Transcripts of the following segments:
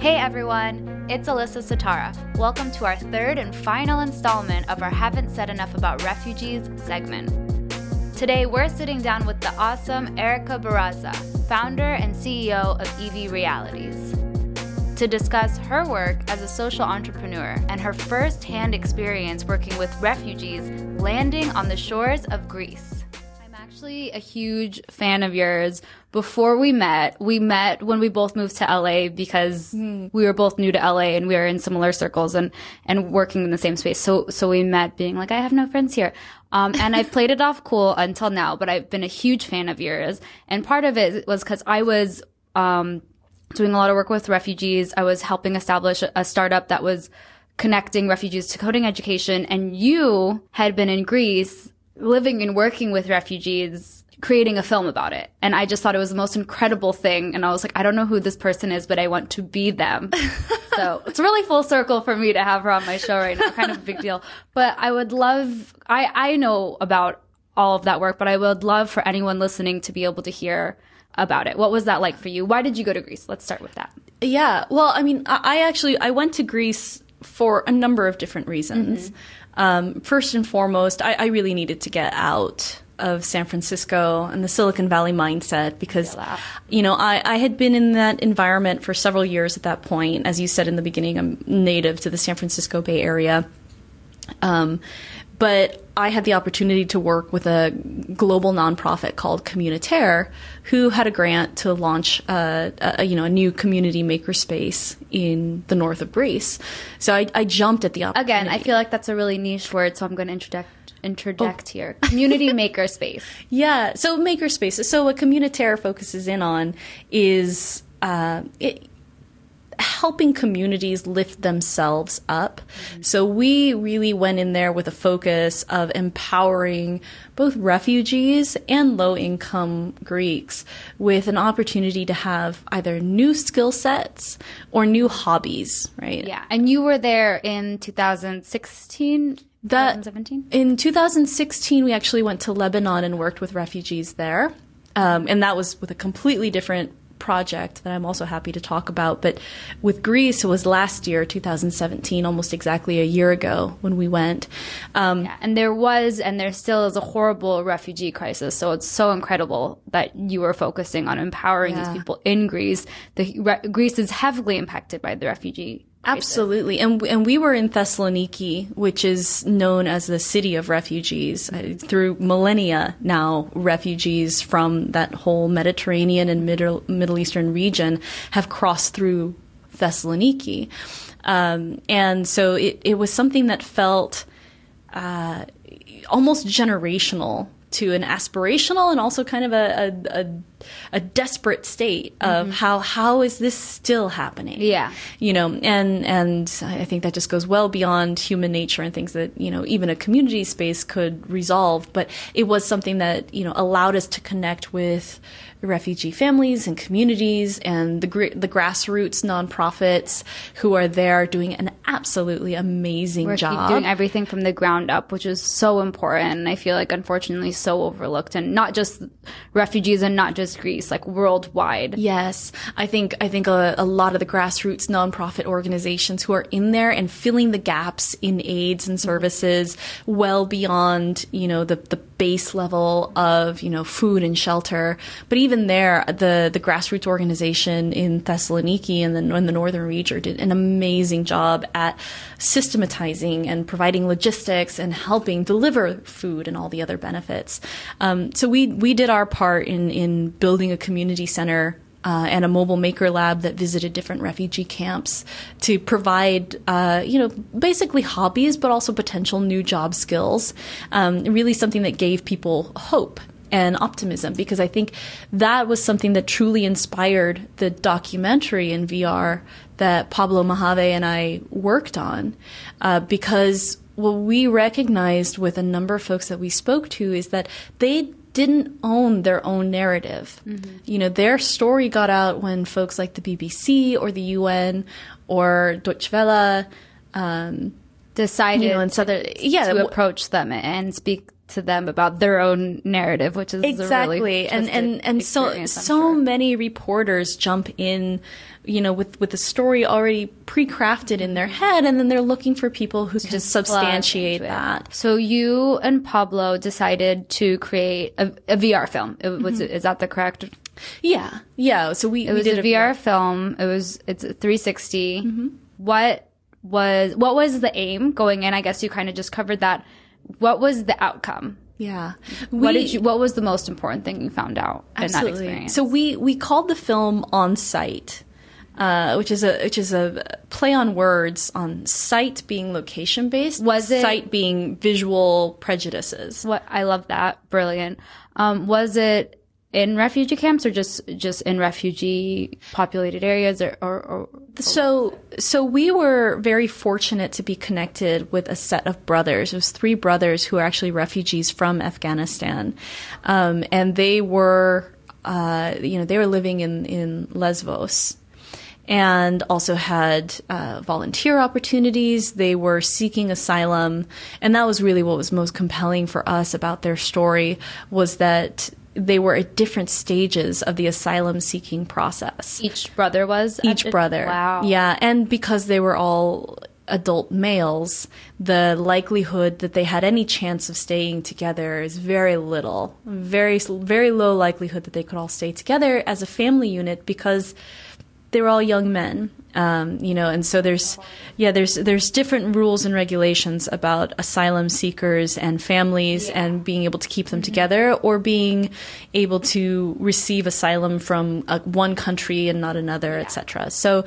Hey everyone, it's Alyssa Satara. Welcome to our third and final installment of our Haven't Said Enough About Refugees segment. Today we're sitting down with the awesome Erika Barraza, founder and CEO of EV Realities, to discuss her work as a social entrepreneur and her first hand experience working with refugees landing on the shores of Greece. I'm actually a huge fan of yours. Before we met, we met when we both moved to LA because we were both new to LA and we were in similar circles and, and working in the same space. So, so we met being like, I have no friends here. Um, and I've played it off cool until now, but I've been a huge fan of yours. And part of it was because I was, um, doing a lot of work with refugees. I was helping establish a startup that was connecting refugees to coding education. And you had been in Greece living and working with refugees, creating a film about it. And I just thought it was the most incredible thing. And I was like, I don't know who this person is, but I want to be them. so it's really full circle for me to have her on my show right now. Kind of a big deal. But I would love, I, I know about all of that work, but I would love for anyone listening to be able to hear about it. What was that like for you? Why did you go to Greece? Let's start with that. Yeah. Well, I mean, I actually I went to Greece for a number of different reasons. Um, first and foremost, I, I really needed to get out of San Francisco and the Silicon Valley mindset because, you know, I, I had been in that environment for several years at that point. As you said in the beginning, I'm native to the San Francisco Bay Area. Um, but I had the opportunity to work with a global nonprofit called Communitere, who had a grant to launch a, a you know a new community makerspace in the north of Greece. So I, I jumped at the opportunity. Again, I feel like that's a really niche word, so I'm going to interject interject here. Community makerspace. Yeah. So makerspaces. So what Communitere focuses in on is uh, it, helping communities lift themselves up. So we really went in there with a focus of empowering both refugees and low income Greeks with an opportunity to have either new skill sets or new hobbies, right? Yeah, and you were there in 2016, That 2017. in 2016, we actually went to Lebanon and worked with refugees there, um, and that was with a completely different project that I'm also happy to talk about. But with Greece, it was last year, 2017, almost exactly a year ago when we went. Um, Yeah, and there was and there still is a horrible refugee crisis. So it's so incredible that you were focusing on empowering Yeah. these people in Greece. The re- Greece is heavily impacted by the refugee. Absolutely, and and we were in Thessaloniki, which is known as the city of refugees. Uh, Through millennia now, refugees from that whole Mediterranean and Middle Middle Eastern region have crossed through Thessaloniki, um, and so it it was something that felt uh, almost generational to an aspirational and also kind of a a, a, a desperate state of mm-hmm. how how is this still happening? Yeah. you know, and and I think that just goes well beyond human nature and things that you know even a community space could resolve. But it was something that you know allowed us to connect with refugee families and communities and the gr- the grassroots nonprofits who are there doing an absolutely amazing We're job. doing everything from the ground up, which is so important. And I feel like unfortunately so overlooked, and not just refugees and not just Greece, like worldwide. Yes, I think I think a, a lot of the grassroots nonprofit organizations who are in there and filling the gaps in aids and services well beyond you know the the base level of you know food and shelter. But even there, the the grassroots organization in Thessaloniki and the in the northern region did an amazing job at systematizing and providing logistics and helping deliver food and all the other benefits. Um, so we we did our part in in building a community center uh, and a mobile maker lab that visited different refugee camps to provide, uh, you know, basically hobbies, but also potential new job skills. Um, really something that gave people hope and optimism because I think that was something that truly inspired the documentary in VR that Pablo Mojave and I worked on uh, because what we recognized with a number of folks that we spoke to is that they didn't own their own narrative. You know, their story got out when folks like the BBC or the UN or Deutsche Welle, um, Decided you know, and so to, yeah, to approach them and speak to them about their own narrative, which is exactly really and and and so so sure. many reporters jump in you know with with the story already pre-crafted in their head and then they're looking for people who can Just substantiate that So you and Pablo decided to create a, a VR film. It was is that the correct? yeah yeah so we It was a VR film. It was it's 360. Mm-hmm. What was what was the aim going in? I guess you kind of just covered that. What was the outcome? yeah what did you? What was the most important thing you found out in that experience? So we we called the film on site, uh, which is a which is a play on words on site being location based. Was it- site being visual prejudices? what I love that brilliant. Um, was it in refugee camps or just just in refugee populated areas or, or, or So so we were very fortunate to be connected with a set of brothers. It was three brothers who are actually refugees from Afghanistan, um, and they were uh, you know they were living in in Lesbos. and also had uh, volunteer opportunities. They were seeking asylum, and that was really what was most compelling for us about their story was that they were at different stages of the asylum seeking process. each brother was Each at- brother, Wow. yeah, and because they were all adult males, the likelihood that they had any chance of staying together is very little. Very very low likelihood that they could all stay together as a family unit because they were all young men. Um, you know, and so there's, yeah, there's there's different rules and regulations about asylum seekers and families and being able to keep them together or being able to receive asylum from uh, one country and not another, etc. So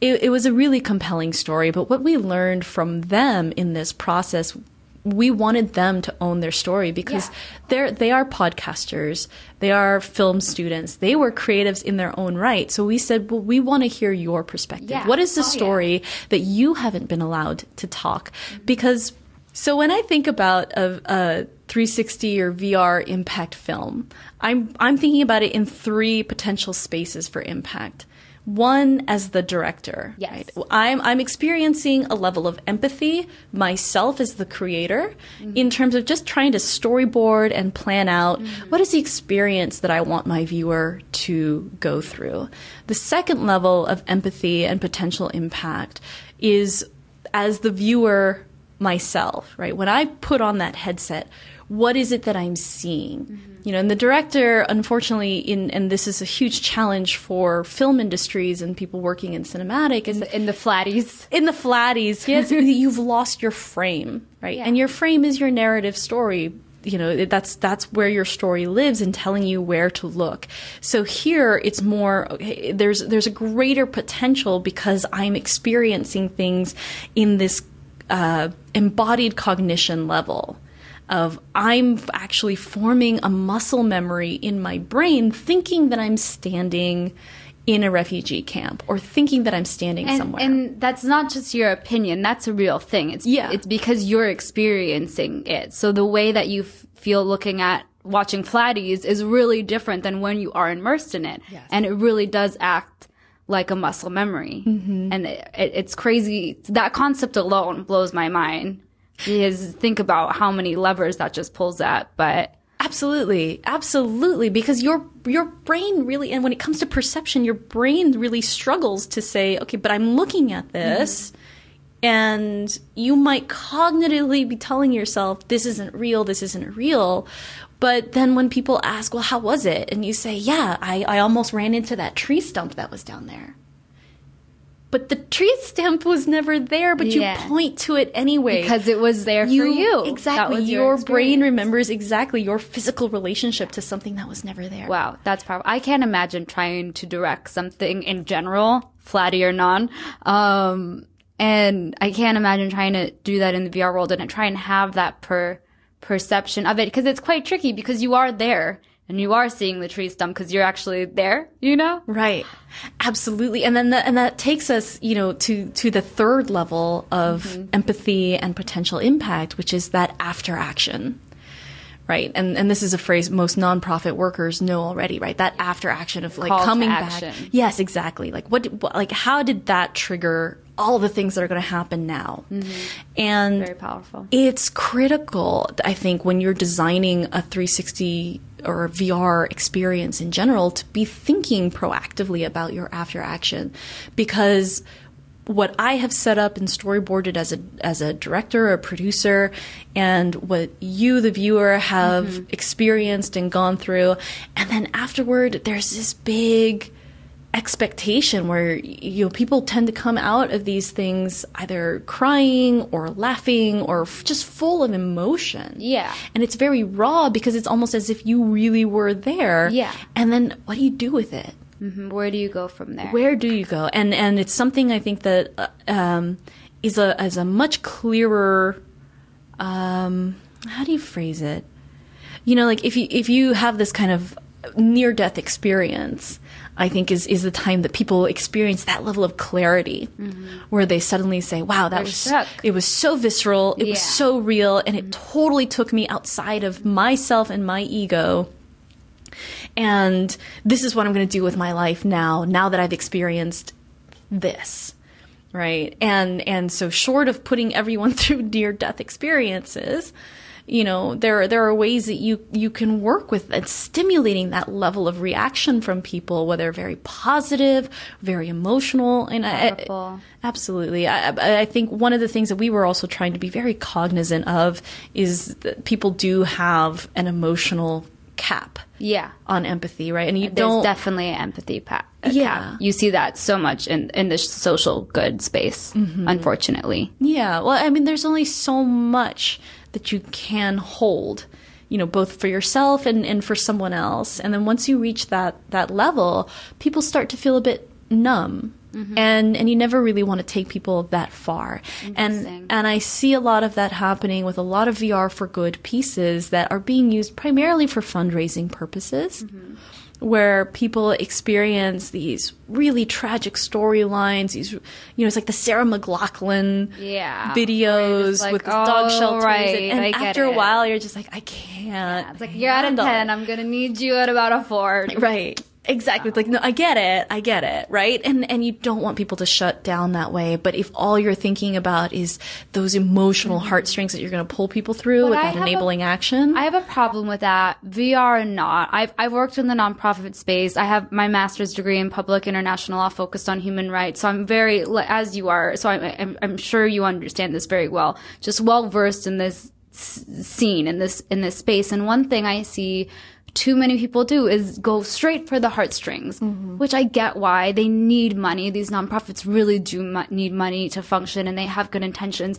it, it was a really compelling story. But what we learned from them in this process we wanted them to own their story because Yeah. they're they are podcasters, they are film students, they were creatives in their own right. So we said, well, we want to hear your perspective. Yeah. What is the Oh, yeah. story that you haven't been allowed to talk? Mm-hmm. Because so when I think about a, a 360 or VR impact film, I'm I'm thinking about it in three potential spaces for impact. One as the director, Yes. right? I'm I'm experiencing a level of empathy myself as the creator mm-hmm. in terms of just trying to storyboard and plan out mm-hmm. what is the experience that I want my viewer to go through. The second level of empathy and potential impact is as the viewer myself, right? When I put on that headset, what is it that I'm seeing? Mm-hmm. You know, and the director, unfortunately, in and this is a huge challenge for film industries and people working in cinematic, is in the flatties. in the flatties, yes, you've lost your frame, right? Yeah. And your frame is your narrative story. You know, that's that's where your story lives and telling you where to look. So here it's more okay, there's there's a greater potential because I'm experiencing things in this uh, embodied cognition level of I'm actually forming a muscle memory in my brain thinking that I'm standing in a refugee camp or thinking that I'm standing And, somewhere. and that's not just your opinion. That's a real thing. It's Yeah. It's because you're experiencing it. So the way that you f- feel looking at watching Flatties is really different than when you are immersed in it. Yes. And it really does act like a muscle memory. Mm-hmm. And it, it, it's crazy. That concept alone blows my mind. Because think about how many levers that just pulls at. But Absolutely, absolutely. Because your your brain really, and when it comes to perception, your brain really struggles to say, okay, but I'm looking at this, and you might cognitively be telling yourself, this isn't real, this isn't real. But then when people ask, well, how was it? And you say, yeah, I, I almost ran into that tree stump that was down there. But the tree stump was never there, but Yeah. you point to it anyway because it was there for you. Exactly. was your brain remembers exactly your physical relationship to something that was never there. Wow, that's powerful. I can't imagine trying to direct something in general, flatty or non. Um, and I can't imagine trying to do that in the VR world and try and have that per perception of it because it's quite tricky because you are there and you are seeing the tree stump because you're actually there, you know? Right. Absolutely. And then the, and that takes us, you know, to to the third level of mm-hmm. empathy and potential impact, which is that after action. Right? And and this is a phrase most nonprofit workers know already, right? That after action of like Call coming back. Yes, exactly. Like what, what like how did that trigger all the things that are going to happen now? Mm-hmm. And Very powerful. it's critical, I think, when you're designing a 360 or a VR experience in general to be thinking proactively about your after action because what I have set up and storyboarded as a as a director or producer and what you the viewer have mm-hmm. experienced and gone through and then afterward there's this big expectation where you know people tend to come out of these things either crying or laughing or f- just full of emotion. Yeah. And it's very raw because it's almost as if you really were there. Yeah. And then what do you do with it? Mhm. Where do you go from there? Where do you go? And and it's something I think that uh, um, is a is a much clearer um, how do you phrase it? You know, like if you if you have this kind of near death experience, I think is is the time that people experience that level of clarity, where they suddenly say, "Wow, that was struck. it was so visceral, it was so real, and it totally took me outside of myself and my ego." And this is what I'm going to do with my life now, now that I've experienced this. Right. And and so short of putting everyone through near death experiences, you know, there there are ways that you you can work with and stimulating that level of reaction from people, whether very positive, very emotional, and I. Absolutely. I I think one of the things that we were also trying to be very cognizant of is that people do have an emotional cap Yeah. on empathy, right? And you There's don't. definitely an empathy pa- Yeah. cap. You see that so much in, in the social good space, Mm-hmm. unfortunately. yeah. Well, I mean, there's only so much that you can hold, you know, both for yourself and, and for someone else. And then once you reach that, that level, people start to feel a bit numb. Mm-hmm. And and you never really want to take people that far. And and I see a lot of that happening with a lot of VR for good pieces that are being used primarily for fundraising purposes. Mm-hmm. Where people experience these really tragic storylines, these, you know, it's like the Sarah McLachlan Yeah. videos like, with the dog oh, shelters. right, and and after a it. while, you're just like, I can't. It's like, you're at a 10. I'm going to need you at about a 4. Right. Exactly. It's like, no, I get it. I get it. Right. And, and you don't want people to shut down that way. But if all you're thinking about is those emotional heartstrings that you're going to pull people through Mm-hmm. But with I that have a- enabling action. I have a problem with that, VR and not. I've, I've worked in the nonprofit space. I have my master's degree in public international law focused on human rights. So I'm very, as you are, so I'm, I'm, I'm sure you understand this very well. Just well versed in this s- scene, in this, in this space. And one thing I see too many people do is go straight for the heartstrings, mm-hmm. which I get why they need money. These nonprofits really do mo- need money to function and they have good intentions.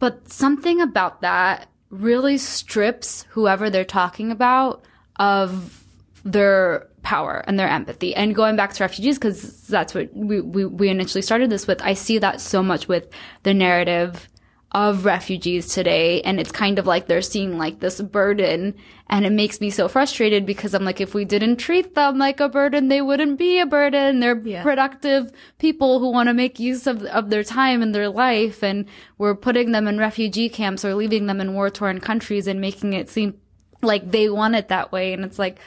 But something about that really strips whoever they're talking about of their power and their empathy. And going back to refugees, because that's what we, we, we initially started this with, I see that so much with the narrative of refugees today. And it's kind of like they're seeing like this burden. And it makes me so frustrated because I'm like, if we didn't treat them like a burden, they wouldn't be a burden. They're Yeah. productive people who want to make use of, of their time and their life. And we're putting them in refugee camps or leaving them in war torn countries and making it seem like they want it that way. And it's like,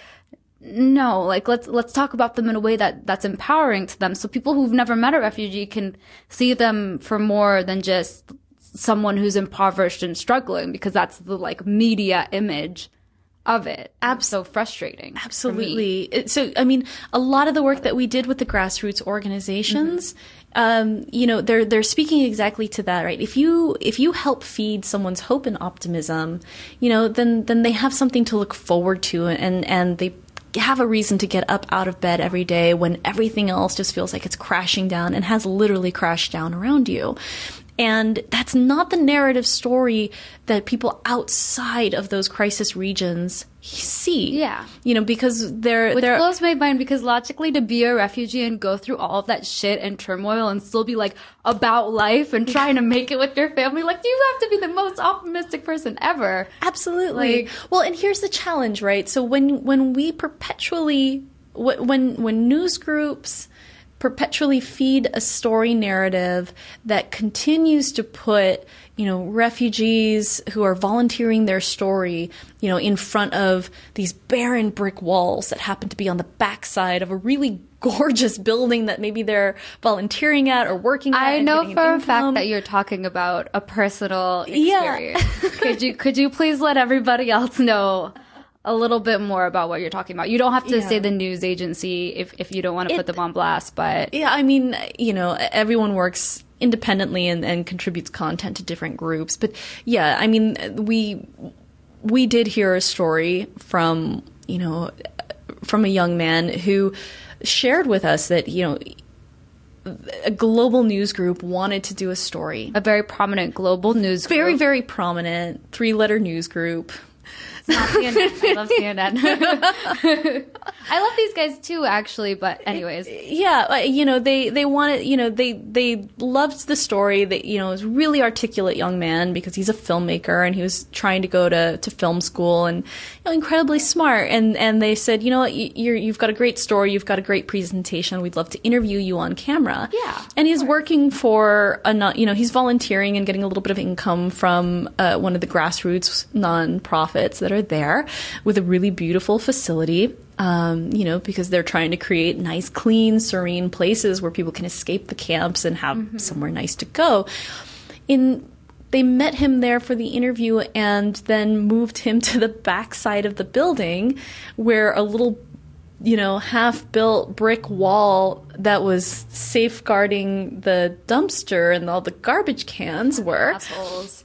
no, like let's, let's talk about them in a way that, that's empowering to them. So people who've never met a refugee can see them for more than just someone who's impoverished and struggling because that's the like media image of it. Abs- so frustrating. Absolutely. So, I mean, a lot of the work that we did with the grassroots organizations, um, you know, they're they're speaking exactly to that, right? If you if you help feed someone's hope and optimism, you know, then then they have something to look forward to, and and they have a reason to get up out of bed every day when everything else just feels like it's crashing down and has literally crashed down around you. And that's not the narrative story that people outside of those crisis regions see. Yeah. You know, because they're Which they're blows my mind because logically to be a refugee and go through all of that shit and turmoil and still be like about life and trying to make it with your family, like you have to be the most optimistic person ever. Absolutely. Like- well, and here's the challenge, right? So when when we perpetually when when news groups perpetually feed a story narrative that continues to put you know refugees who are volunteering their story you know in front of these barren brick walls that happen to be on the backside of a really gorgeous building that maybe they're volunteering at or working at. I know for a fact that you're talking about a personal experience. Yeah. could you could you please let everybody else know a little bit more about what you're talking about. You don't have to yeah. say the news agency if, if you don't want to put them on blast, but. Yeah, I mean, you know, everyone works independently and, and contributes content to different groups. But yeah, I mean, we, we did hear a story from, you know, from a young man who shared with us that, you know, a global news group wanted to do a story. A very prominent global news group. Very, very prominent three letter news group not CNN. I love CNN. I love these guys too, actually. But anyways, yeah, you know they they wanted you know they they loved the story. That you know was really articulate young man because he's a filmmaker and he was trying to go to, to film school and you know, incredibly smart. And and they said, you know what, you're, you've got a great story, you've got a great presentation. We'd love to interview you on camera. Yeah, and he's working for a you know he's volunteering and getting a little bit of income from uh, one of the grassroots nonprofits that are there with a really beautiful facility. Um, you know, because they're trying to create nice, clean, serene places where people can escape the camps and have mm-hmm. somewhere nice to go. In they met him there for the interview and then moved him to the back side of the building where a little you know half built brick wall that was safeguarding the dumpster and all the garbage cans were Assholes.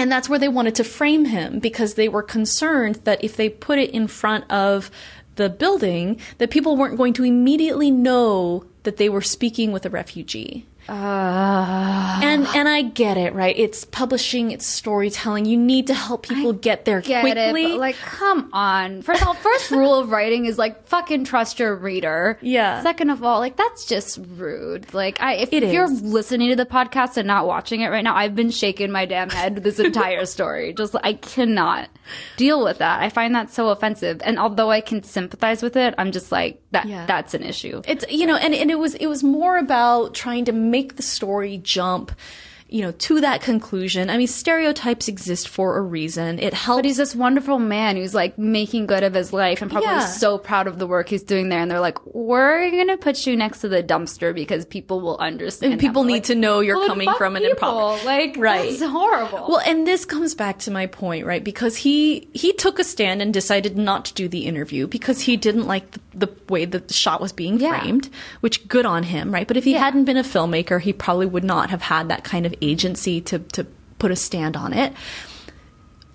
And that's where they wanted to frame him because they were concerned that if they put it in front of the building, that people weren't going to immediately know that they were speaking with a refugee. Uh, and and I get it, right? It's publishing, it's storytelling. You need to help people I get there get quickly. It, like, come on. First of all, first rule of writing is like fucking trust your reader. Yeah. Second of all, like that's just rude. Like, I if, if you're listening to the podcast and not watching it right now, I've been shaking my damn head this entire story. Just I cannot deal with that. I find that so offensive. And although I can sympathize with it, I'm just like that. Yeah. That's an issue. It's you know, and and it was it was more about trying to make the story jump you know, to that conclusion. I mean, stereotypes exist for a reason. It helps. But he's this wonderful man who's like making good of his life and probably yeah. so proud of the work he's doing there. And they're like, we're going to put you next to the dumpster because people will understand. And people need like, to know you're coming from an improper. Like, right. It's horrible. Well, and this comes back to my point, right? Because he, he took a stand and decided not to do the interview because he didn't like the, the way that the shot was being yeah. framed, which good on him, right? But if he yeah. hadn't been a filmmaker, he probably would not have had that kind of agency to, to put a stand on it.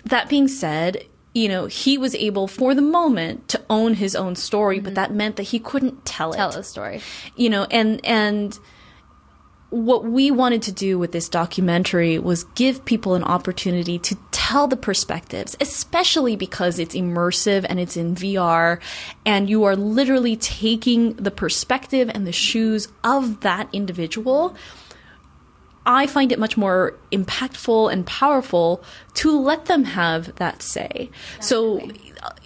That being said, you know, he was able for the moment to own his own story, mm-hmm. but that meant that he couldn't tell it. Tell a story. You know, and and what we wanted to do with this documentary was give people an opportunity to tell the perspectives, especially because it's immersive and it's in VR and you are literally taking the perspective and the shoes of that individual I find it much more impactful and powerful to let them have that say. So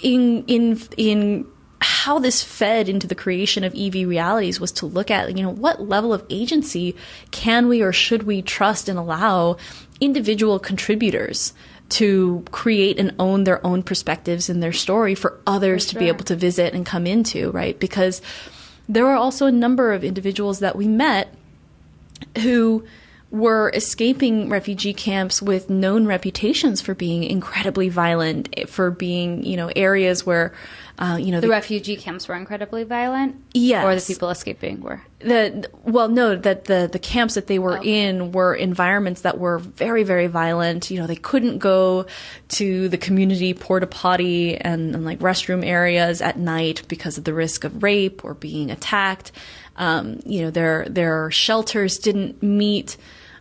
in in in how this fed into the creation of EV realities was to look at, you know, what level of agency can we or should we trust and allow individual contributors to create and own their own perspectives and their story for others for sure. to be able to visit and come into, right? Because there were also a number of individuals that we met who were escaping refugee camps with known reputations for being incredibly violent, for being, you know, areas where, uh, you know, the, the, refugee camps were incredibly violent. Yes, or the people escaping were. The well, no, that the the camps that they were oh. in were environments that were very very violent. You know, they couldn't go to the community porta potty and, and like restroom areas at night because of the risk of rape or being attacked. Um, you know, their their shelters didn't meet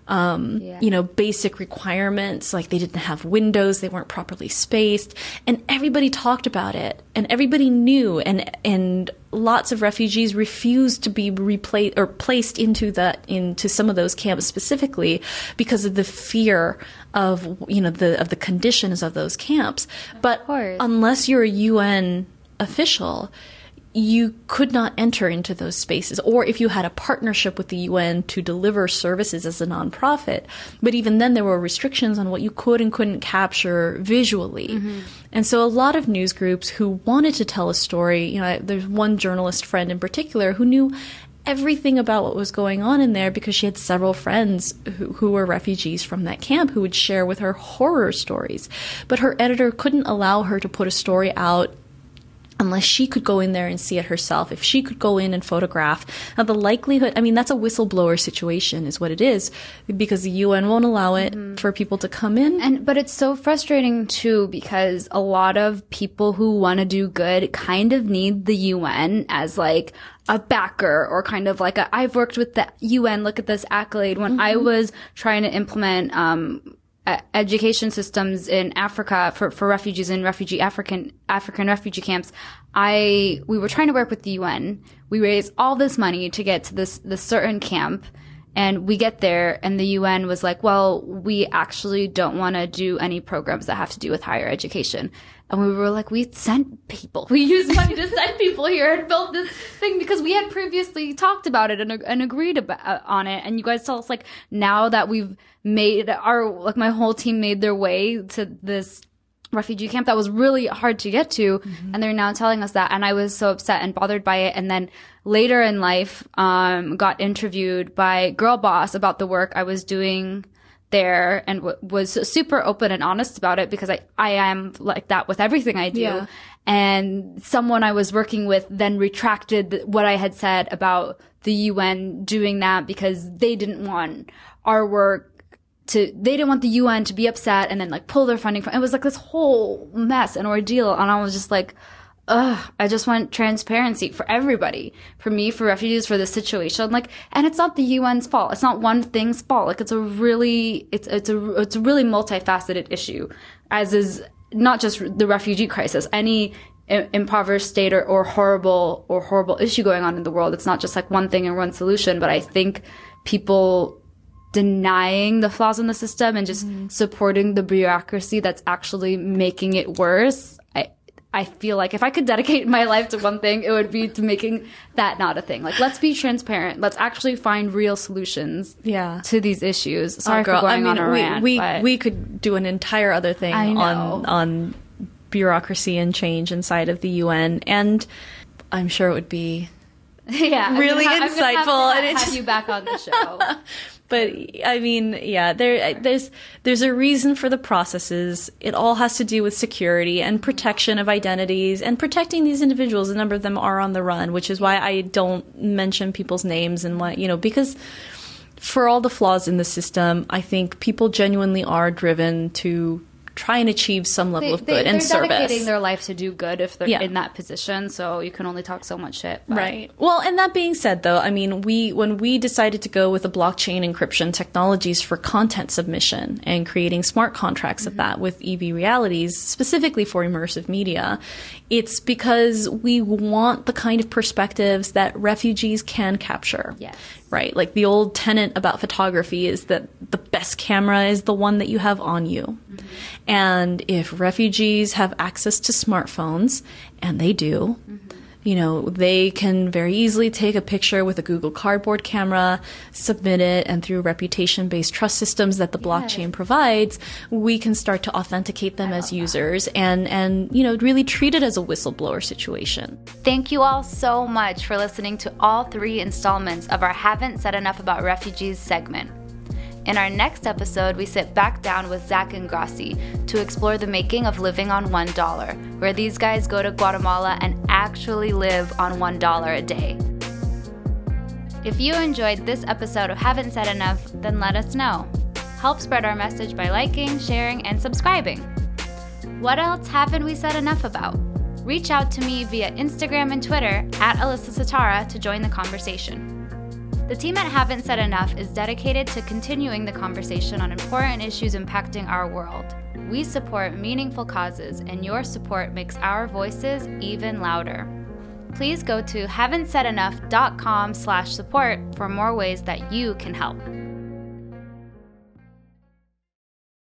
um, yeah. you know, basic requirements. Like they didn't have windows, they weren't properly spaced, and everybody talked about it, and everybody knew, and and lots of refugees refused to be replaced or placed into the into some of those camps specifically because of the fear of you know the of the conditions of those camps. Of but course. unless you're a UN official you could not enter into those spaces, or if you had a partnership with the UN to deliver services as a nonprofit. But even then, there were restrictions on what you could and couldn't capture visually. Mm-hmm. And so, a lot of news groups who wanted to tell a story, you know, there's one journalist friend in particular who knew everything about what was going on in there because she had several friends who, who, were refugees from that camp who would share with her horror stories. But her editor couldn't allow her to put a story out unless she could go in there and see it herself, if she could go in and photograph. Now, the likelihood, I mean, that's a whistleblower situation, is what it is, because the UN won't allow it mm-hmm. for people to come in. And, but it's so frustrating too, because a lot of people who want to do good kind of need the UN as like, a backer or kind of like a, I've worked with the UN, look at this accolade. When mm-hmm. I was trying to implement, um, Uh, education systems in Africa for, for refugees in refugee African African refugee camps. I we were trying to work with the UN. We raised all this money to get to this this certain camp, and we get there, and the UN was like, "Well, we actually don't want to do any programs that have to do with higher education." And we were like, we sent people. We used money to send people here and built this thing because we had previously talked about it and, and agreed about, uh, on it. And you guys tell us like now that we've made our, like my whole team made their way to this refugee camp that was really hard to get to. Mm-hmm. And they're now telling us that. And I was so upset and bothered by it. And then later in life, um, got interviewed by Girl Boss about the work I was doing there and w- was super open and honest about it because I, I am like that with everything I do. Yeah. And someone I was working with then retracted what I had said about the UN doing that because they didn't want our work to, they didn't want the UN to be upset and then like pull their funding from, it was like this whole mess and ordeal. And I was just like, ugh, I just want transparency for everybody, for me, for refugees, for this situation. Like, and it's not the UN's fault. It's not one thing's fault. Like, it's a really, it's, it's a, it's a really multifaceted issue, as is not just the refugee crisis. Any impoverished state or, or horrible or horrible issue going on in the world. It's not just like one thing and one solution, but I think people denying the flaws in the system and just mm-hmm. supporting the bureaucracy that's actually making it worse I feel like if I could dedicate my life to one thing, it would be to making that not a thing. Like, let's be transparent. Let's actually find real solutions. Yeah. to these issues. Oh, Sorry oh, girl, for going I mean, on a we, rant. We we could do an entire other thing on on bureaucracy and change inside of the UN, and I'm sure it would be yeah really ha- insightful. and it's have you back on the show. but I mean, yeah, there uh, there's there's a reason for the processes. It all has to do with security and protection of identities and protecting these individuals. A number of them are on the run, which is why I don't mention people's names and what you know because for all the flaws in the system, I think people genuinely are driven to try and achieve some level they, of good they, and service. They're dedicating their life to do good if they're yeah. in that position. So you can only talk so much shit. But. Right. Well, and that being said, though, I mean, we when we decided to go with the blockchain encryption technologies for content submission and creating smart contracts mm-hmm. of that with EV realities, specifically for immersive media, it's because we want the kind of perspectives that refugees can capture. Yes right? Like the old tenet about photography is that the best camera is the one that you have on you. Mm-hmm. And if refugees have access to smartphones, and they do, mm-hmm you know, they can very easily take a picture with a Google Cardboard camera, submit it, and through reputation based trust systems that the blockchain provides, we can start to authenticate them as users that. and, and, you know, really treat it as a whistleblower situation. Thank you all so much for listening to all three installments of our Haven't Said Enough About Refugees segment. In our next episode, we sit back down with Zach Ingrasci to explore the making of living on $1, where these guys go to Guatemala and actually live on $1 a day. If you enjoyed this episode of Haven't Said Enough, then let us know. Help spread our message by liking, sharing, and subscribing. What else haven't we said enough about? Reach out to me via Instagram and Twitter at Alyssa Satara to join the conversation. The team at Haven't Said Enough is dedicated to continuing the conversation on important issues impacting our world. We support meaningful causes, and your support makes our voices even louder. Please go to haven'tsaidenough.com slash support for more ways that you can help.